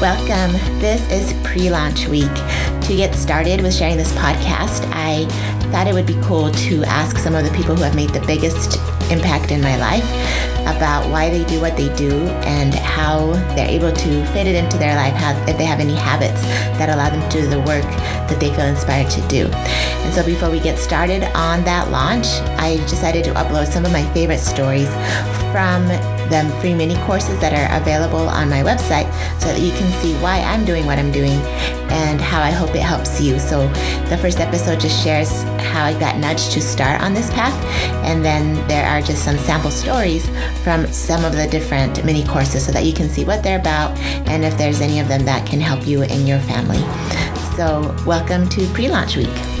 Welcome. This is pre launch week. To get started with sharing this podcast, I thought it would be cool to ask some of the people who have made the biggest impact in my life about why they do what they do and how they're able to fit it into their life, how, if they have any habits that allow them to do the work that they feel inspired to do. And so before we get started on that launch, I decided to upload some of my favorite stories from the free mini courses that are available on my website so that you can see why I'm doing what I'm doing and how I hope it helps you. So the first episode just shares how I got nudged to start on this path, and then there are just some sample stories from some of the different mini courses so that you can see what they're about and if there's any of them that can help you in your family. So, welcome to pre launch week.